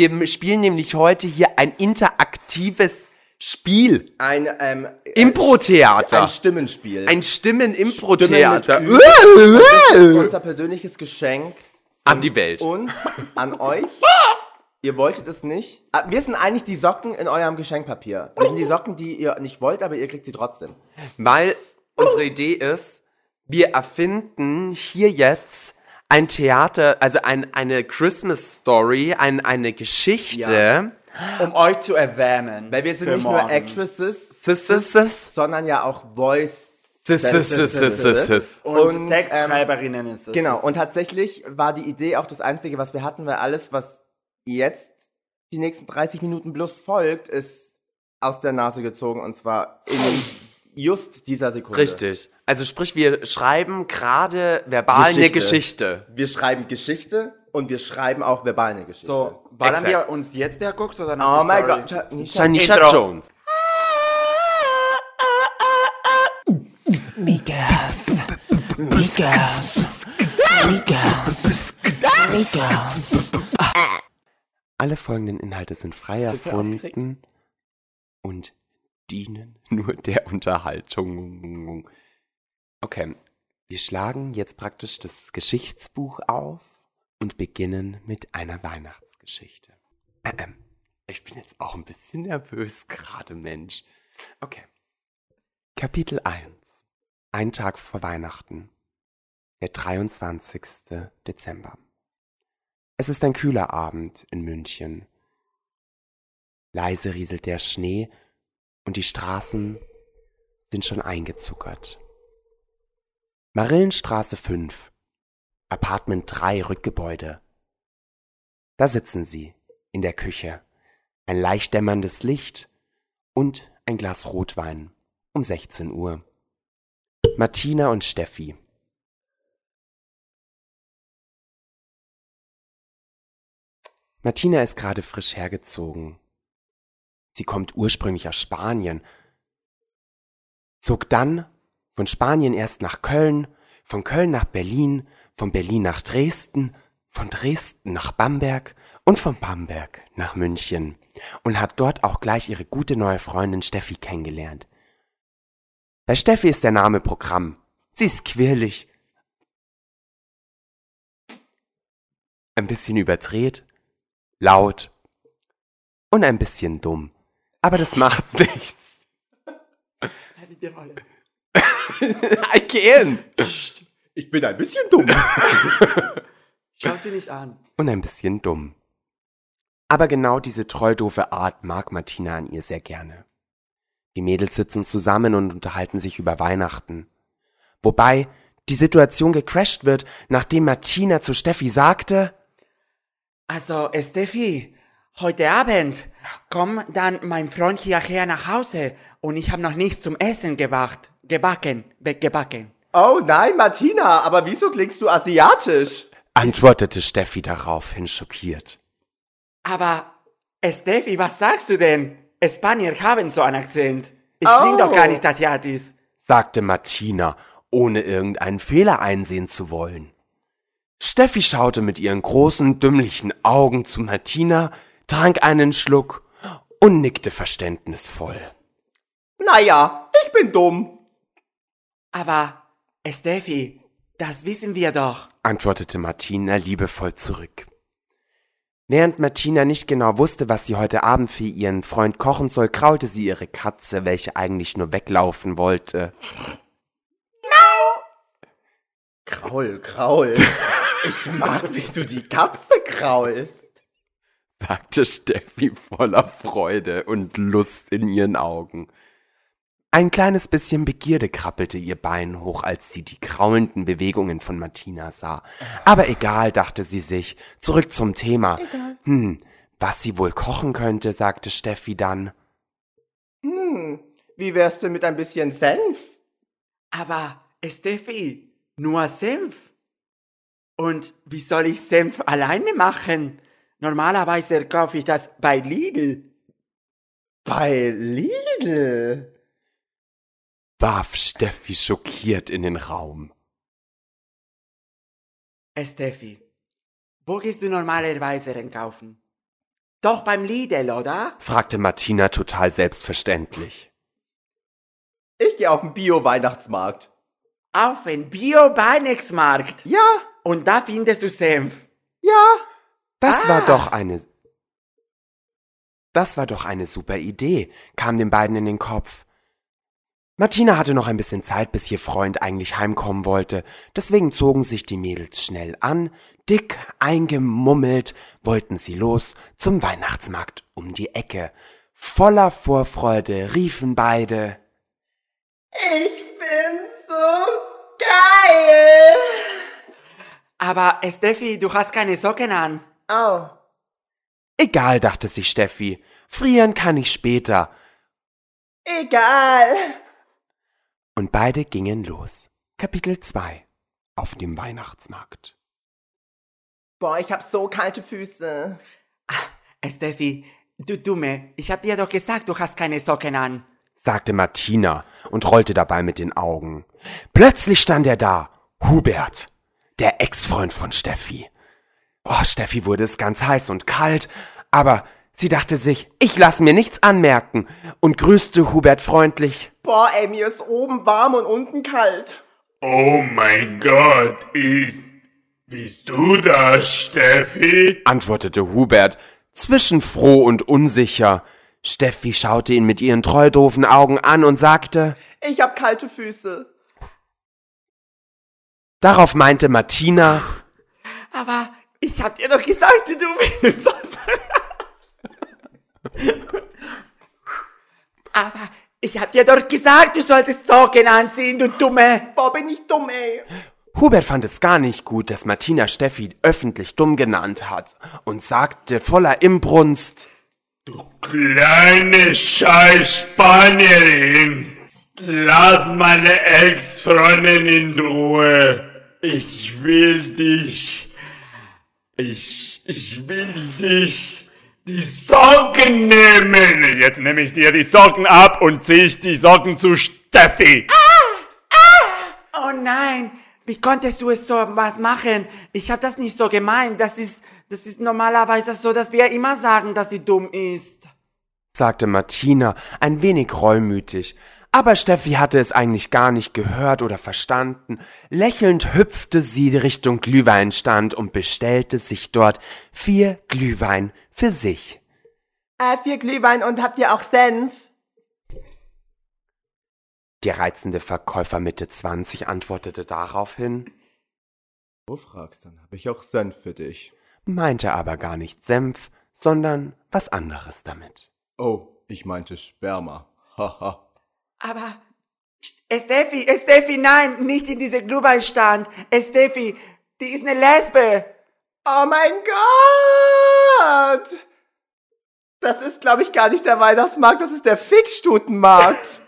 Wir spielen nämlich heute hier ein interaktives Spiel. Ein ähm, Impro-Theater. Ein Stimmenspiel. Ein Stimmen-Impro-Theater. Stimmen unser persönliches Geschenk An die Welt. und an euch. Ihr wolltet es nicht. Ah, Wir sind eigentlich die Socken in eurem Geschenkpapier. Wir sind die Socken, die ihr nicht wollt, aber ihr kriegt sie trotzdem. Weil unsere Idee ist, wir erfinden hier jetzt ein Theater, also ein, eine Christmas Story, ein, eine Geschichte. Um euch zu erwärmen. Weil wir sind nicht morgen. nur Actresses, Sis, sis, sis. sondern ja auch Voice. Und, Und, Textschreiberinnen ist es. Genau, und tatsächlich war die Idee auch das Einzige, was wir hatten, weil alles, was jetzt die nächsten 30 Minuten plus folgt, ist aus der Nase gezogen und zwar in just dieser Sekunde. Richtig. Also sprich, wir schreiben gerade verbal eine Geschichte. Geschichte. Wir schreiben Geschichte und wir schreiben auch verbal eine Geschichte. So, ballern Exakt. wir uns jetzt der Gucks oder nach Oh mein? Gott. Shanisha. Jones. Mikas. Mikas. Mikas. Mikas. Alle folgenden Inhalte sind frei erfunden und dienen nur der Unterhaltung. Okay, wir schlagen jetzt praktisch das Geschichtsbuch auf und beginnen mit einer Weihnachtsgeschichte. Ähm, ich bin jetzt auch ein bisschen nervös gerade, Mensch. Okay. Kapitel 1. Ein Tag vor Weihnachten. Der 23. Dezember. Es ist ein kühler Abend in München. Leise rieselt der Schnee und die Straßen sind schon eingezuckert. Marillenstraße 5, Apartment 3, Rückgebäude. Da sitzen sie, in der Küche. Ein leicht dämmerndes Licht und ein Glas Rotwein um 16 Uhr. Martina und Steffi. Martina ist gerade frisch hergezogen. Sie kommt ursprünglich aus Spanien, zog dann von Spanien erst nach Köln, von Köln nach Berlin, von Berlin nach Dresden, von Dresden nach Bamberg und von Bamberg nach München und hat dort auch gleich ihre gute neue Freundin Steffi kennengelernt. Bei Steffi ist der Name Programm. Sie ist quirlig, ein bisschen überdreht, laut und ein bisschen dumm. Aber das macht nichts. I can. Ich bin ein bisschen dumm. Schau sie nicht an. Und ein bisschen dumm. Aber genau diese treu-doofe Art mag Martina an ihr sehr gerne. Die Mädels sitzen zusammen und unterhalten sich über Weihnachten. Wobei die Situation gecrasht wird, nachdem Martina zu Steffi sagte, Also, Steffi, heute Abend komm dann mein Freund hierher nach Hause und ich habe noch nichts zum Essen gewacht, gebacken, gebacken. Oh nein, Martina, aber wieso klingst du asiatisch? antwortete Steffi daraufhin schockiert. Aber, Steffi, was sagst du denn? Spanier haben so einen Akzent. Ich Oh. sing doch gar nicht Asiatisch. sagte Martina, ohne irgendeinen Fehler einsehen zu wollen. Steffi schaute mit ihren großen, dümmlichen Augen zu Martina, trank einen Schluck und nickte verständnisvoll. Naja, ich bin dumm. Aber, Steffi, das wissen wir doch. antwortete Martina liebevoll zurück. Während Martina nicht genau wusste, was sie heute Abend für ihren Freund kochen soll, kraulte sie ihre Katze, welche eigentlich nur weglaufen wollte. Kraul, Kraul. Ich mag, wie du die Katze kraulst. sagte Steffi voller Freude und Lust in ihren Augen. Ein kleines bisschen Begierde krabbelte ihr Bein hoch, als sie die kraulenden Bewegungen von Martina sah. Aber egal, dachte sie sich, zurück zum Thema. Hm, was sie wohl kochen könnte, sagte Steffi dann. Hm, wie wär's denn mit ein bisschen Senf? Aber, Steffi, nur Senf. Und wie soll ich Senf alleine machen? Normalerweise kaufe ich das bei Lidl. Bei Lidl? warf Steffi schockiert in den Raum. Steffi, wo gehst du normalerweise einkaufen? Doch beim Lidl, oder? fragte Martina total selbstverständlich. Ich gehe auf den Bio-Weihnachtsmarkt. Auf den Bio-Weihnachtsmarkt. Ja, Und da findest du Senf. ja. Das Ah. war doch eine. Das war doch eine super Idee, kam den beiden in den Kopf. Martina hatte noch ein bisschen Zeit, bis ihr Freund eigentlich heimkommen wollte, deswegen zogen sich die Mädels schnell an, dick eingemummelt, wollten sie los zum Weihnachtsmarkt um die Ecke. Voller Vorfreude riefen beide Ich bin so geil. Aber Steffi, du hast keine Socken an. Oh. Egal, dachte sich Steffi, frieren kann ich später. Egal. Und beide gingen los. Kapitel 2 Auf dem Weihnachtsmarkt. Boah, ich hab so kalte Füße. Steffi, du Dumme, ich hab dir doch gesagt, du hast keine Socken an. sagte Martina und rollte dabei mit den Augen. Plötzlich stand er da, Hubert, der Ex-Freund von Steffi. Oh, Steffi wurde es ganz heiß und kalt, aber sie dachte sich, ich lass mir nichts anmerken und grüßte Hubert freundlich. Boah, ey, mir ist oben warm und unten kalt. Oh mein Gott, ist. Bist du das, Steffi? antwortete Hubert, zwischen froh und unsicher. Steffi schaute ihn mit ihren treudofen Augen an und sagte, Ich hab kalte Füße. darauf meinte Martina, Aber ich hab dir doch gesagt, du bist. Aber ich hab dir doch gesagt, du solltest Socken anziehen, du Dumme. Boah, bin ich dumm, ey. Hubert fand es gar nicht gut, dass Martina Steffi öffentlich dumm genannt hat und sagte voller Imbrunst, Kleine scheiß Spanierin. Lass meine Ex-Freundin in Ruhe. Ich will dich. Ich, ich will dich die Socken nehmen. Jetzt nehme ich dir die Socken ab und zieh ich die Socken zu Steffi. Oh nein, wie konntest du es so was machen? Ich hab das nicht so gemeint. Das ist, das ist normalerweise so, dass wir immer sagen, dass sie dumm ist. sagte Martina, ein wenig reumütig. Aber Steffi hatte es eigentlich gar nicht gehört oder verstanden. Lächelnd hüpfte sie Richtung Glühweinstand und bestellte sich dort vier Glühwein für sich. Äh, vier Glühwein und habt ihr auch Senf? Die reizende Verkäufer Mitte 20 antwortete daraufhin, Du fragst, dann hab ich auch Senf für dich. meinte aber gar nicht Senf, sondern was anderes damit. Oh, ich meinte Sperma. Haha. Aber Steffi, Steffi, nein, nicht in diese Glühweinstand. Steffi, die ist eine Lesbe. oh mein Gott! Das ist, glaube ich, gar nicht der Weihnachtsmarkt, das ist der Fickstutenmarkt.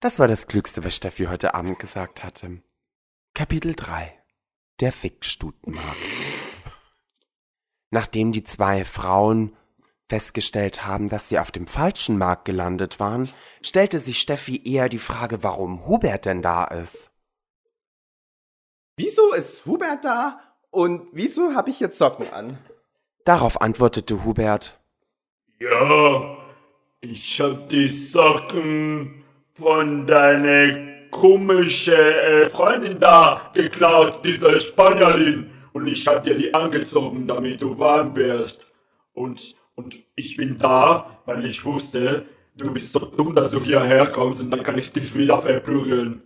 Das war das Klügste, was Steffi heute Abend gesagt hatte. Kapitel 3 Der Fickstutenmarkt Nachdem die zwei Frauen festgestellt haben, dass sie auf dem falschen Markt gelandet waren, stellte sich Steffi eher die Frage, warum Hubert denn da ist. wieso ist Hubert da? Und wieso habe ich jetzt Socken an? Darauf antwortete Hubert, Ja, ich hab die Socken von deiner komische äh, Freundin da geklaut, diese Spanierin. Und ich hab dir die angezogen, damit du warm wirst. Und, und ich bin da, weil ich wusste, du bist so dumm, dass du hierher kommst und dann kann ich dich wieder verprügeln.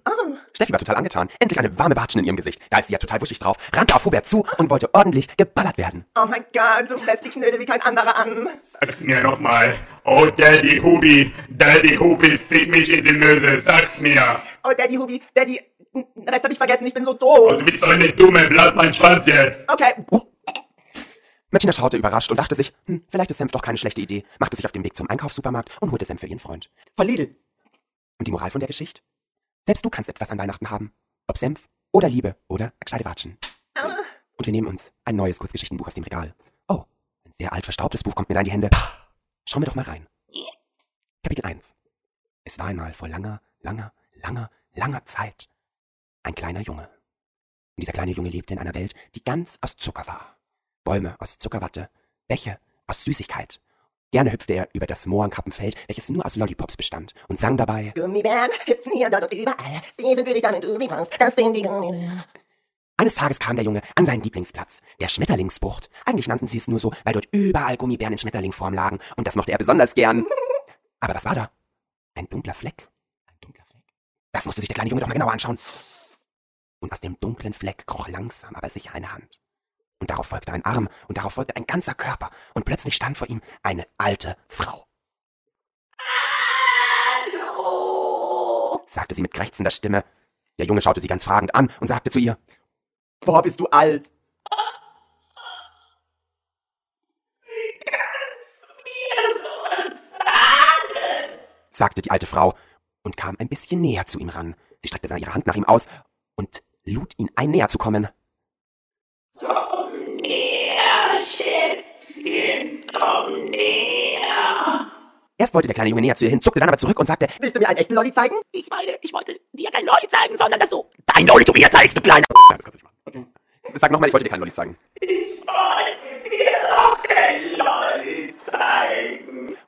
Steffi war total angetan, endlich eine warme Watschen in ihrem Gesicht. Da ist sie ja total wuschig drauf, rannte auf Hubert zu und wollte ordentlich geballert werden. Oh mein Gott, du fährst die Knödel wie kein anderer an. Sag's mir nochmal. Oh, Daddy Hubi, Daddy Hubi, fick mich in die Nöse, sag's mir. Oh, Daddy Hubi, Daddy, Rest hab ich vergessen, ich bin so doof. Du bist so eine Dumme, lass meinen Schwanz jetzt. Okay, Martina schaute überrascht und dachte sich, hm, vielleicht ist Senf doch keine schlechte Idee, machte sich auf den Weg zum Einkaufssupermarkt und holte Senf für ihren Freund. von Lidl. Und die Moral von der Geschichte? Selbst du kannst etwas an Weihnachten haben. Ob Senf oder Liebe oder gescheite Watschen. Und wir nehmen uns ein neues Kurzgeschichtenbuch aus dem Regal. Oh, ein sehr alt verstaubtes Buch kommt mir da in die Hände. Schauen wir doch mal rein. Kapitel 1. Es war einmal vor langer, langer, langer, langer Zeit ein kleiner Junge. Und dieser kleine Junge lebte in einer Welt, die ganz aus Zucker war. Bäume aus Zuckerwatte, Bäche aus Süßigkeit. Gerne hüpfte er über das Mohrenkappenfeld, welches nur aus Lollipops bestand, und sang dabei Gummibären hüpfen hier, dort und überall. Sie sind würdig, damit du sie fangst. Das sind die Gummibären. Eines Tages kam der Junge an seinen Lieblingsplatz, der Schmetterlingsbucht. Eigentlich nannten sie es nur so, weil dort überall Gummibären in Schmetterlingform lagen, und das mochte er besonders gern. Aber was war da? Ein dunkler Fleck. Ein dunkler Fleck. Das musste sich der kleine Junge doch mal genauer anschauen. Und aus dem dunklen Fleck kroch langsam aber sicher eine Hand. Und darauf folgte ein Arm, und darauf folgte ein ganzer Körper, und plötzlich stand vor ihm eine alte Frau. Hallo, sagte sie mit krächzender Stimme. Der Junge schaute sie ganz fragend an und sagte zu ihr, Boah, bist du alt. sagte die alte Frau und kam ein bisschen näher zu ihm ran. Sie streckte dann ihre Hand nach ihm aus und lud ihn ein, näher zu kommen. Erst wollte der kleine Junge näher zu ihr hin, zuckte dann aber zurück und sagte, Willst du mir einen echten Lolli zeigen? Ich meine, ich wollte dir kein Lolli zeigen, sondern dass du... dein Lolli zu mir zeigst, du kleiner... Nein, das kannst du nicht machen. Sag nochmal, ich wollte dir keinen Lolli zeigen.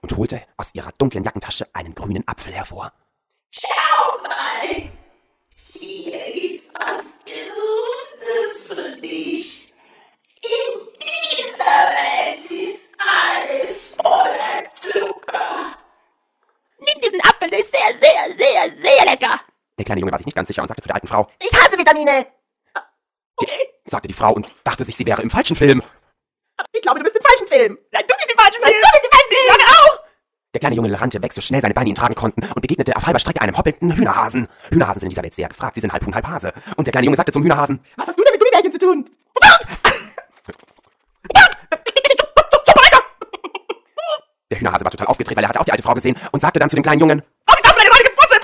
Und holte aus ihrer dunklen Jackentasche einen grünen Apfel hervor. Schau mal. Hier ist was Gesundes für dich. In dieser Welt ist alles voller Zucker. Nimm diesen Apfel, der ist sehr, sehr, sehr, sehr lecker. Der kleine Junge war sich nicht ganz sicher und sagte zu der alten Frau, Ich hasse Vitamine. sagte die Frau und dachte sich, sie wäre im falschen Film. Ich glaube, du bist im falschen Film. Nein, du bist im falschen Film. Du bist im falschen Film. Ja, auch. Der kleine Junge rannte weg, so schnell seine Beine ihn tragen konnten und begegnete auf halber Strecke einem hoppelnden Hühnerhasen. Hühnerhasen sind in dieser Welt sehr gefragt, sie sind halb Huhn, halb Hase. Und der kleine Junge sagte zum Hühnerhasen, Was hast du denn mit Gummibärchen zu tun? Der Hühnerhase war total aufgedreht, weil er hatte auch die alte Frau gesehen und sagte dann zu dem kleinen Jungen, Was ist das für eine räudige Fotze?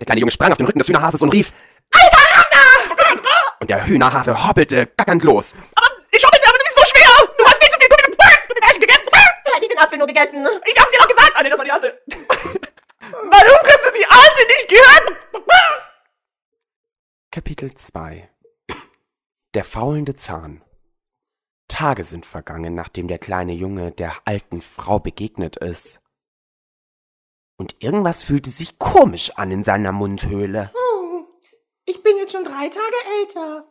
der kleine Junge sprang auf den Rücken des Hühnerhases und rief, Alter Anna! Und der Hühnerhase hoppelte gackernd los. Aber ich hoffe, aber du bist so schwer. Du hast viel zu viel Gummibärchen gegessen. Hätte ich den Apfel nur gegessen. Ich hab's dir doch gesagt. Ah, nee, das war die alte. Warum hast du die alte nicht gehört? Kapitel 2 Der faulende Zahn Tage sind vergangen, nachdem der kleine Junge der alten Frau begegnet ist. Und irgendwas fühlte sich komisch an in seiner Mundhöhle. Hm, ich bin jetzt schon drei Tage älter.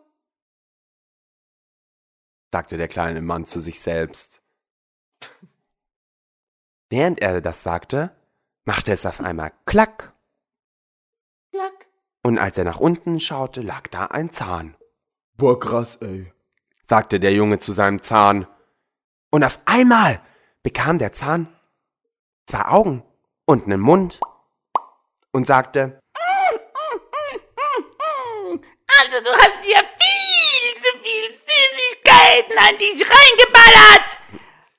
sagte der kleine Mann zu sich selbst. Während er das sagte, machte es auf einmal Klack, Klack. und als er nach unten schaute, lag da ein Zahn, Boah, krass, ey. Sagte der Junge zu seinem Zahn. Und auf einmal bekam der Zahn zwei Augen und einen Mund und sagte, Also, du hast dir viel zu viel Süßigkeiten an dich reingeballert.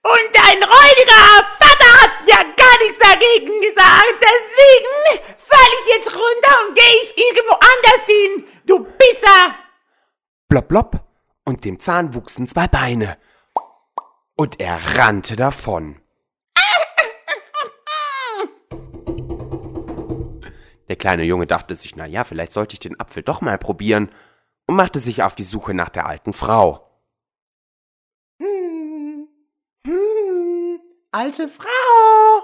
Und dein räudiger Vater hat ja gar nichts dagegen gesagt. Deswegen falle ich jetzt runter und gehe ich irgendwo anders hin. Du Pisser. Blopp, blopp, und dem Zahn wuchsen zwei Beine. Und er rannte davon. Der kleine Junge dachte sich, na ja, vielleicht sollte ich den Apfel doch mal probieren und machte sich auf die Suche nach der alten Frau. Hm. Hm. Alte Frau.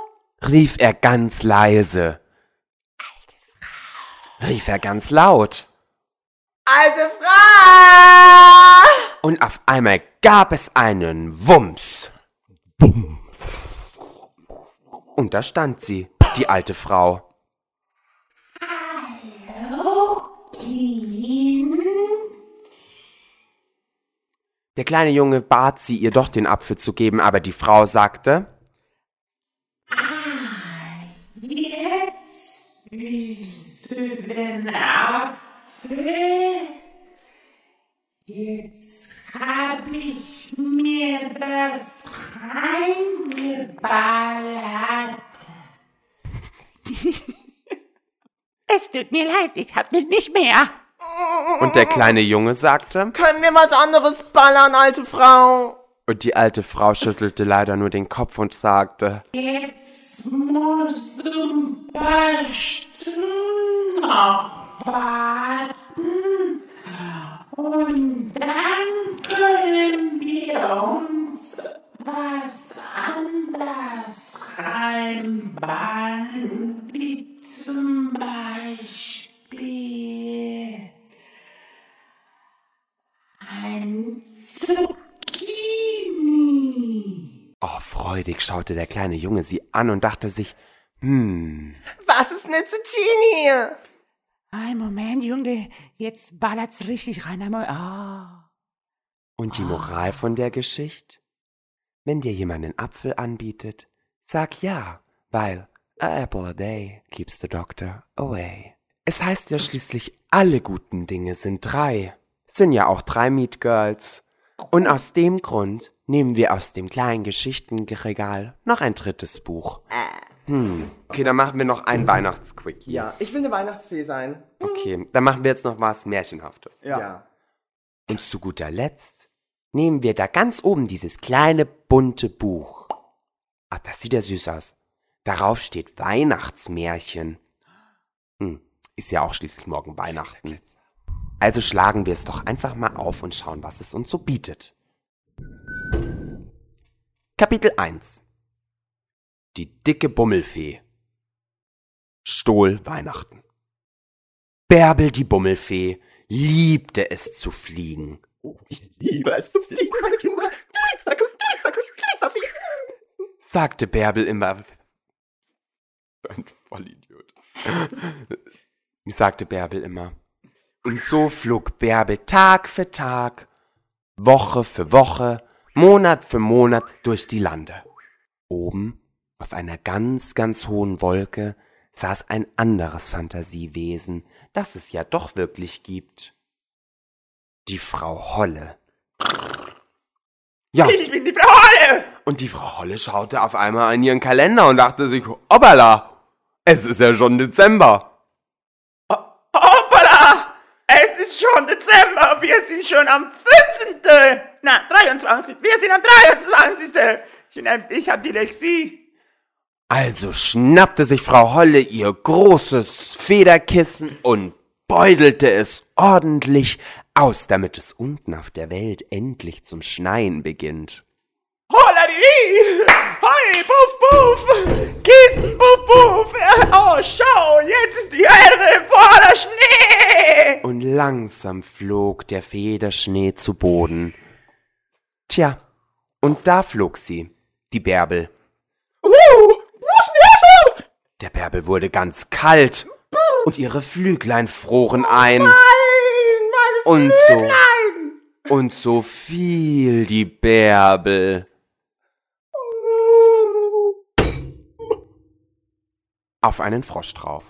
Rief er ganz leise. Alte Frau. Rief er ganz laut. Alte Frau. Und auf einmal gab es einen Wumms. Und da stand sie, die alte Frau. Der kleine Junge bat sie, ihr doch den Apfel zu geben, aber die Frau sagte, Jetzt hab ich mir das reingeballert. es tut mir leid, ich hab den nicht mehr. und der kleine Junge sagte, Können wir was anderes ballern, alte Frau? und die alte Frau schüttelte leider nur den Kopf und sagte, Jetzt musst du ein paar Stunden noch warten. Schaute der kleine Junge sie an und dachte sich, hm, Was ist eine Zucchini? Ein Moment, Junge, jetzt ballert's richtig rein. Einmal. Ah. Und die Moral von der Geschichte? Wenn dir jemand einen Apfel anbietet, sag ja, weil a apple a day keeps the doctor away. Es heißt ja schließlich, alle guten Dinge sind drei. Sind ja auch drei Meat Girls. Und aus dem Grund nehmen wir aus dem kleinen Geschichtenregal noch ein drittes Buch. Hm. Okay, dann machen wir noch ein Weihnachtsquickie. Ja, ich will eine Weihnachtsfee sein. Okay, dann machen wir jetzt noch was Märchenhaftes. Ja. Und zu guter Letzt nehmen wir da ganz oben dieses kleine bunte Buch. Ach, das sieht ja süß aus. Darauf steht Weihnachtsmärchen. Hm, ist ja auch schließlich morgen Weihnachten. Also schlagen wir es doch einfach mal auf und schauen, was es uns so bietet. Kapitel 1 Die dicke Bummelfee Stohl Weihnachten Bärbel die Bummelfee liebte es zu fliegen. Ich liebe es zu fliegen, meine Kinder. Glitzerkuss, Glitzerkuss, Glitzerfee. sagte Bärbel immer. Ein Vollidiot. sagte Bärbel immer. Und so flog Bärbel Tag für Tag, Woche für Woche, Monat für Monat durch die Lande. Oben, auf einer ganz, ganz hohen Wolke, saß ein anderes Fantasiewesen, das es ja doch wirklich gibt. Die Frau Holle. Ja. Ich bin die Frau Holle! Und die Frau Holle schaute auf einmal in ihren Kalender und dachte sich, hoppala, es ist ja schon Dezember. Hoppala! Es ist schon Dezember, wir sind schon am 15. Na, 23. Wir sind am 23. Ich, ich hab Dyslexie. Also schnappte sich Frau Holle ihr großes Federkissen und beutelte es ordentlich aus, damit es unten auf der Welt endlich zum Schneien beginnt. Holla die! Hoi, puff, puff! Kissen, puff, puff! Oh, schau, jetzt ist die Erde voller Schnee! Und langsam flog der Federschnee zu Boden. Tja, und da flog sie, die Bärbel. Der Bärbel wurde ganz kalt und ihre Flüglein froren ein. und so und so fiel die Bärbel auf einen Frosch drauf.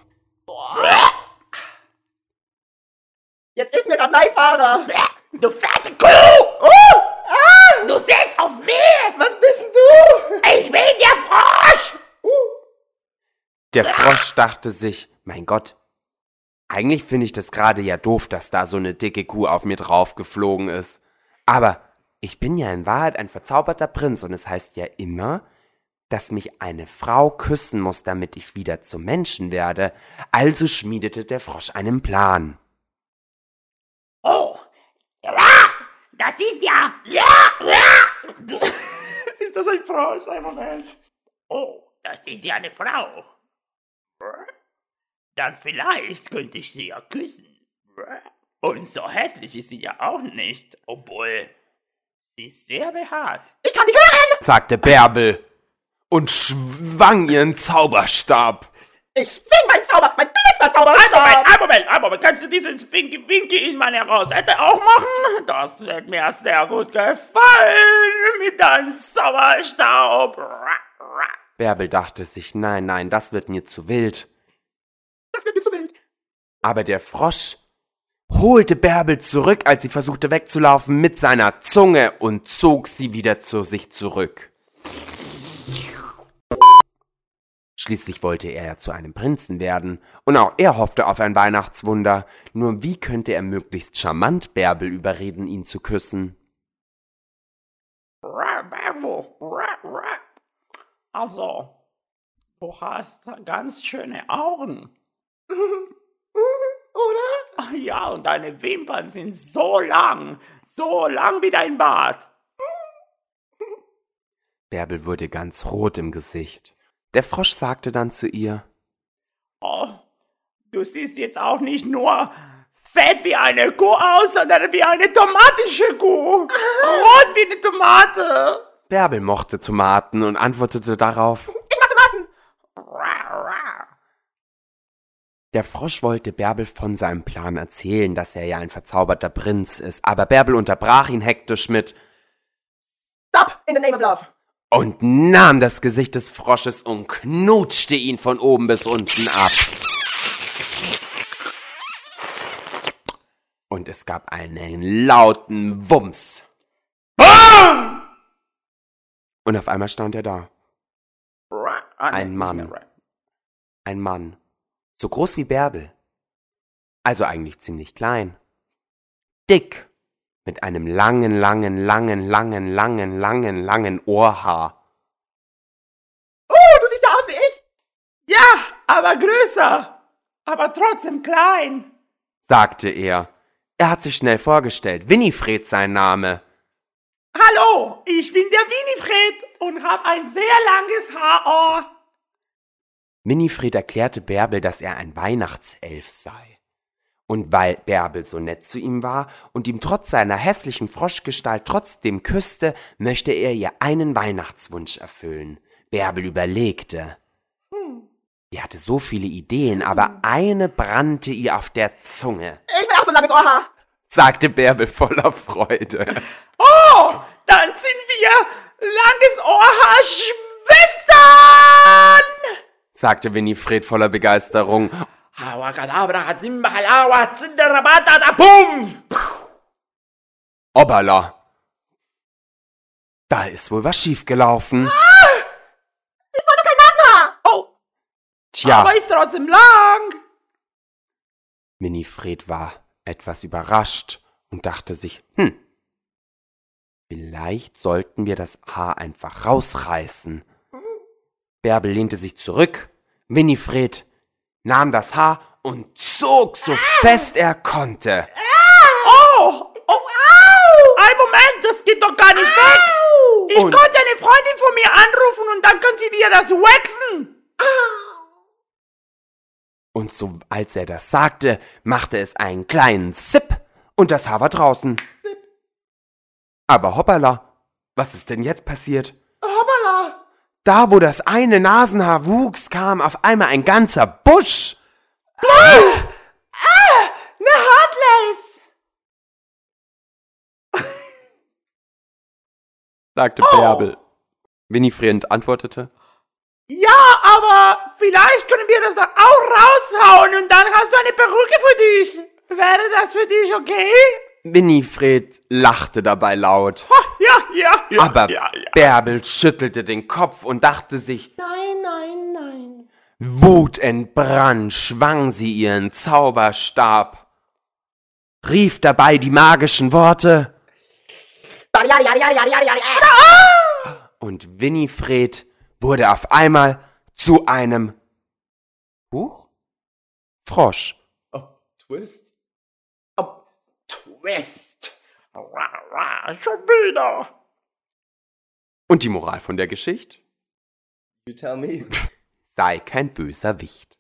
Jetzt ist mir grad Leihfahrer. Du fette Kuh! Oh! Du sitzt auf mir! Was bist denn du? Ich bin der Frosch! Der Frosch dachte sich, mein Gott, eigentlich finde ich das gerade ja doof, dass da so eine dicke Kuh auf mir draufgeflogen ist. Aber ich bin ja in Wahrheit ein verzauberter Prinz und es heißt ja immer, dass mich eine Frau küssen muss, damit ich wieder zum Menschen werde. Also schmiedete der Frosch einen Plan. Oh! Ja! Das ist ja... Ja! Ja! Ist das ein Frosch? Ein Moment. Oh, das ist ja eine Frau. Dann vielleicht könnte ich sie ja küssen. Und so hässlich ist sie ja auch nicht, obwohl sie ist sehr behaart. Ich kann nicht hören. sagte Bärbel und schwang ihren Zauberstab. Ich schwing mein Zauber, mein Ein Blitzerzauberstab. Moment, ein Moment, ein Moment. Kannst du diesen Winky Winky in meine Rosette auch machen? Das wird mir sehr gut gefallen mit deinem Zauberstaub. Bärbel dachte sich, nein, nein, das wird mir zu wild. Das wird mir zu wild. Aber der Frosch holte Bärbel zurück, als sie versuchte wegzulaufen, mit seiner Zunge und zog sie wieder zu sich zurück. Schließlich wollte er ja zu einem Prinzen werden, und auch er hoffte auf ein Weihnachtswunder, nur wie könnte er möglichst charmant Bärbel überreden, ihn zu küssen? Also, du hast ganz schöne Augen. Oder? Ach Ja, und deine Wimpern sind so lang, so lang wie dein Bart. Bärbel wurde ganz rot im Gesicht. Der Frosch sagte dann zu ihr, Oh, du siehst jetzt auch nicht nur fett wie eine Kuh aus, sondern wie eine tomatische Kuh. Rot wie eine Tomate. Bärbel mochte Tomaten und antwortete darauf. Ich mach Tomaten! Der Frosch wollte Bärbel von seinem Plan erzählen, dass er ja ein verzauberter Prinz ist, aber Bärbel unterbrach ihn hektisch mit Stop! In the name of love! Und nahm das Gesicht des Frosches und knutschte ihn von oben bis unten ab. Und es gab einen lauten Wumms. Und auf einmal stand er da. Ein Mann. Ein Mann. So groß wie Bärbel. Also eigentlich ziemlich klein. Dick. Mit einem langen, langen, langen, langen, langen, langen, langen Ohrhaar. Oh, du siehst ja aus wie ich! Ja, aber größer. Aber trotzdem klein. sagte er. Er hat sich schnell vorgestellt. Winifred sein Name. Hallo, ich bin der Winifred und habe ein sehr langes Haarohr. Winifred erklärte Bärbel, dass er ein Weihnachtself sei. Und weil Bärbel so nett zu ihm war und ihm trotz seiner hässlichen Froschgestalt trotzdem küsste, möchte er ihr einen Weihnachtswunsch erfüllen. Bärbel überlegte. Sie hatte so viele Ideen, aber eine brannte ihr auf der Zunge, Ich will auch so ein langes Ohrhaar! sagte Bärbel voller Freude. Oh, dann sind wir langes Ohrhaar-Schwestern. sagte Winifred voller Begeisterung. Obala. Da ist wohl was schiefgelaufen. Oh, Tja. aber ist trotzdem lang. Winifred war etwas überrascht und dachte sich, hm, vielleicht sollten wir das Haar einfach rausreißen. Bärbel lehnte sich zurück, Winifred nahm das Haar und zog so fest er konnte. Oh, oh, ein Moment, das geht doch gar nicht weg. Ich Und- konnte eine Freundin von mir anrufen und dann können sie dir das waxen. Und so als er das sagte, machte es einen kleinen Zip und das Haar war draußen. Aber hoppala, was ist denn jetzt passiert? Hoppala! Da, wo das eine Nasenhaar wuchs, kam auf einmal ein ganzer Busch. Ne Hardlace! sagte Bärbel. Winifred antwortete. Ja, aber vielleicht können wir das dann auch raushauen und dann hast du eine Perücke für dich. Wäre das für dich okay? Winifred lachte dabei laut. Ha, ja, ja. Aber Bärbel schüttelte den Kopf und dachte sich, Nein, nein, nein. wutentbrannt schwang sie ihren Zauberstab, rief dabei die magischen Worte und Winifred wurde auf einmal zu einem Huch? Frosch. Oh, Twist. Twist. Schon wieder. Und die Moral von der Geschichte? You tell me. Sei kein böser Wicht.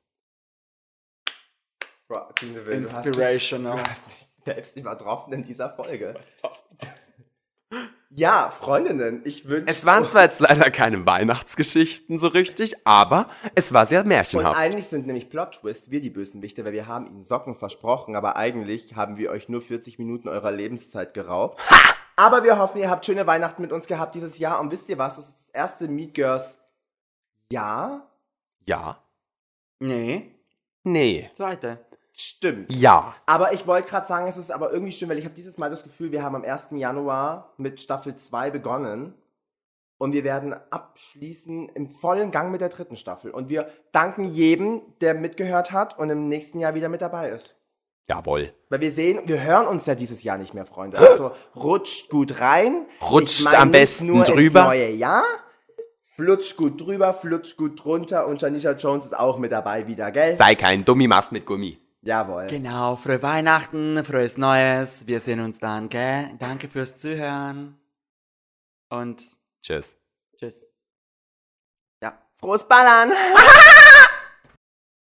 Bro, Inspirational. du hast dich selbst übertroffen in dieser Folge. Ja, Freundinnen, ich wünsche... Es waren zwar jetzt leider keine Weihnachtsgeschichten so richtig, aber es war sehr Und märchenhaft. eigentlich sind nämlich Plot-Twist wir die Bösenwichte, weil wir haben ihnen Socken versprochen, aber eigentlich haben wir euch nur 40 Minuten eurer Lebenszeit geraubt. Aber wir hoffen, ihr habt schöne Weihnachten mit uns gehabt dieses Jahr. Und wisst ihr was? Das ist das erste Meet Girls Jahr? Ja. Nee, Nee. zweite. Stimmt. Ja. Aber ich wollte gerade sagen, es ist aber irgendwie schön, weil ich habe dieses Mal das Gefühl, wir haben am 1. Januar mit Staffel 2 begonnen. Und wir werden abschließen im vollen Gang mit der dritten Staffel. Und wir danken jedem, der mitgehört hat und im nächsten Jahr wieder mit dabei ist. Jawohl. Weil wir sehen, wir hören uns ja dieses Jahr nicht mehr, Freunde. Also rutscht gut rein. Rutscht Ich meine am besten nur drüber. Ins neue Jahr. Flutscht gut drüber, flutscht gut drunter und Janisha Jones ist auch mit dabei wieder, gell? Sei kein Dummimaß mit Gummi. Jawohl. Genau, frohe Weihnachten, frohes Neues. Wir sehen uns dann, gell? Danke fürs Zuhören. Und Tschüss. tschüss. Ja. Frohes Ballern!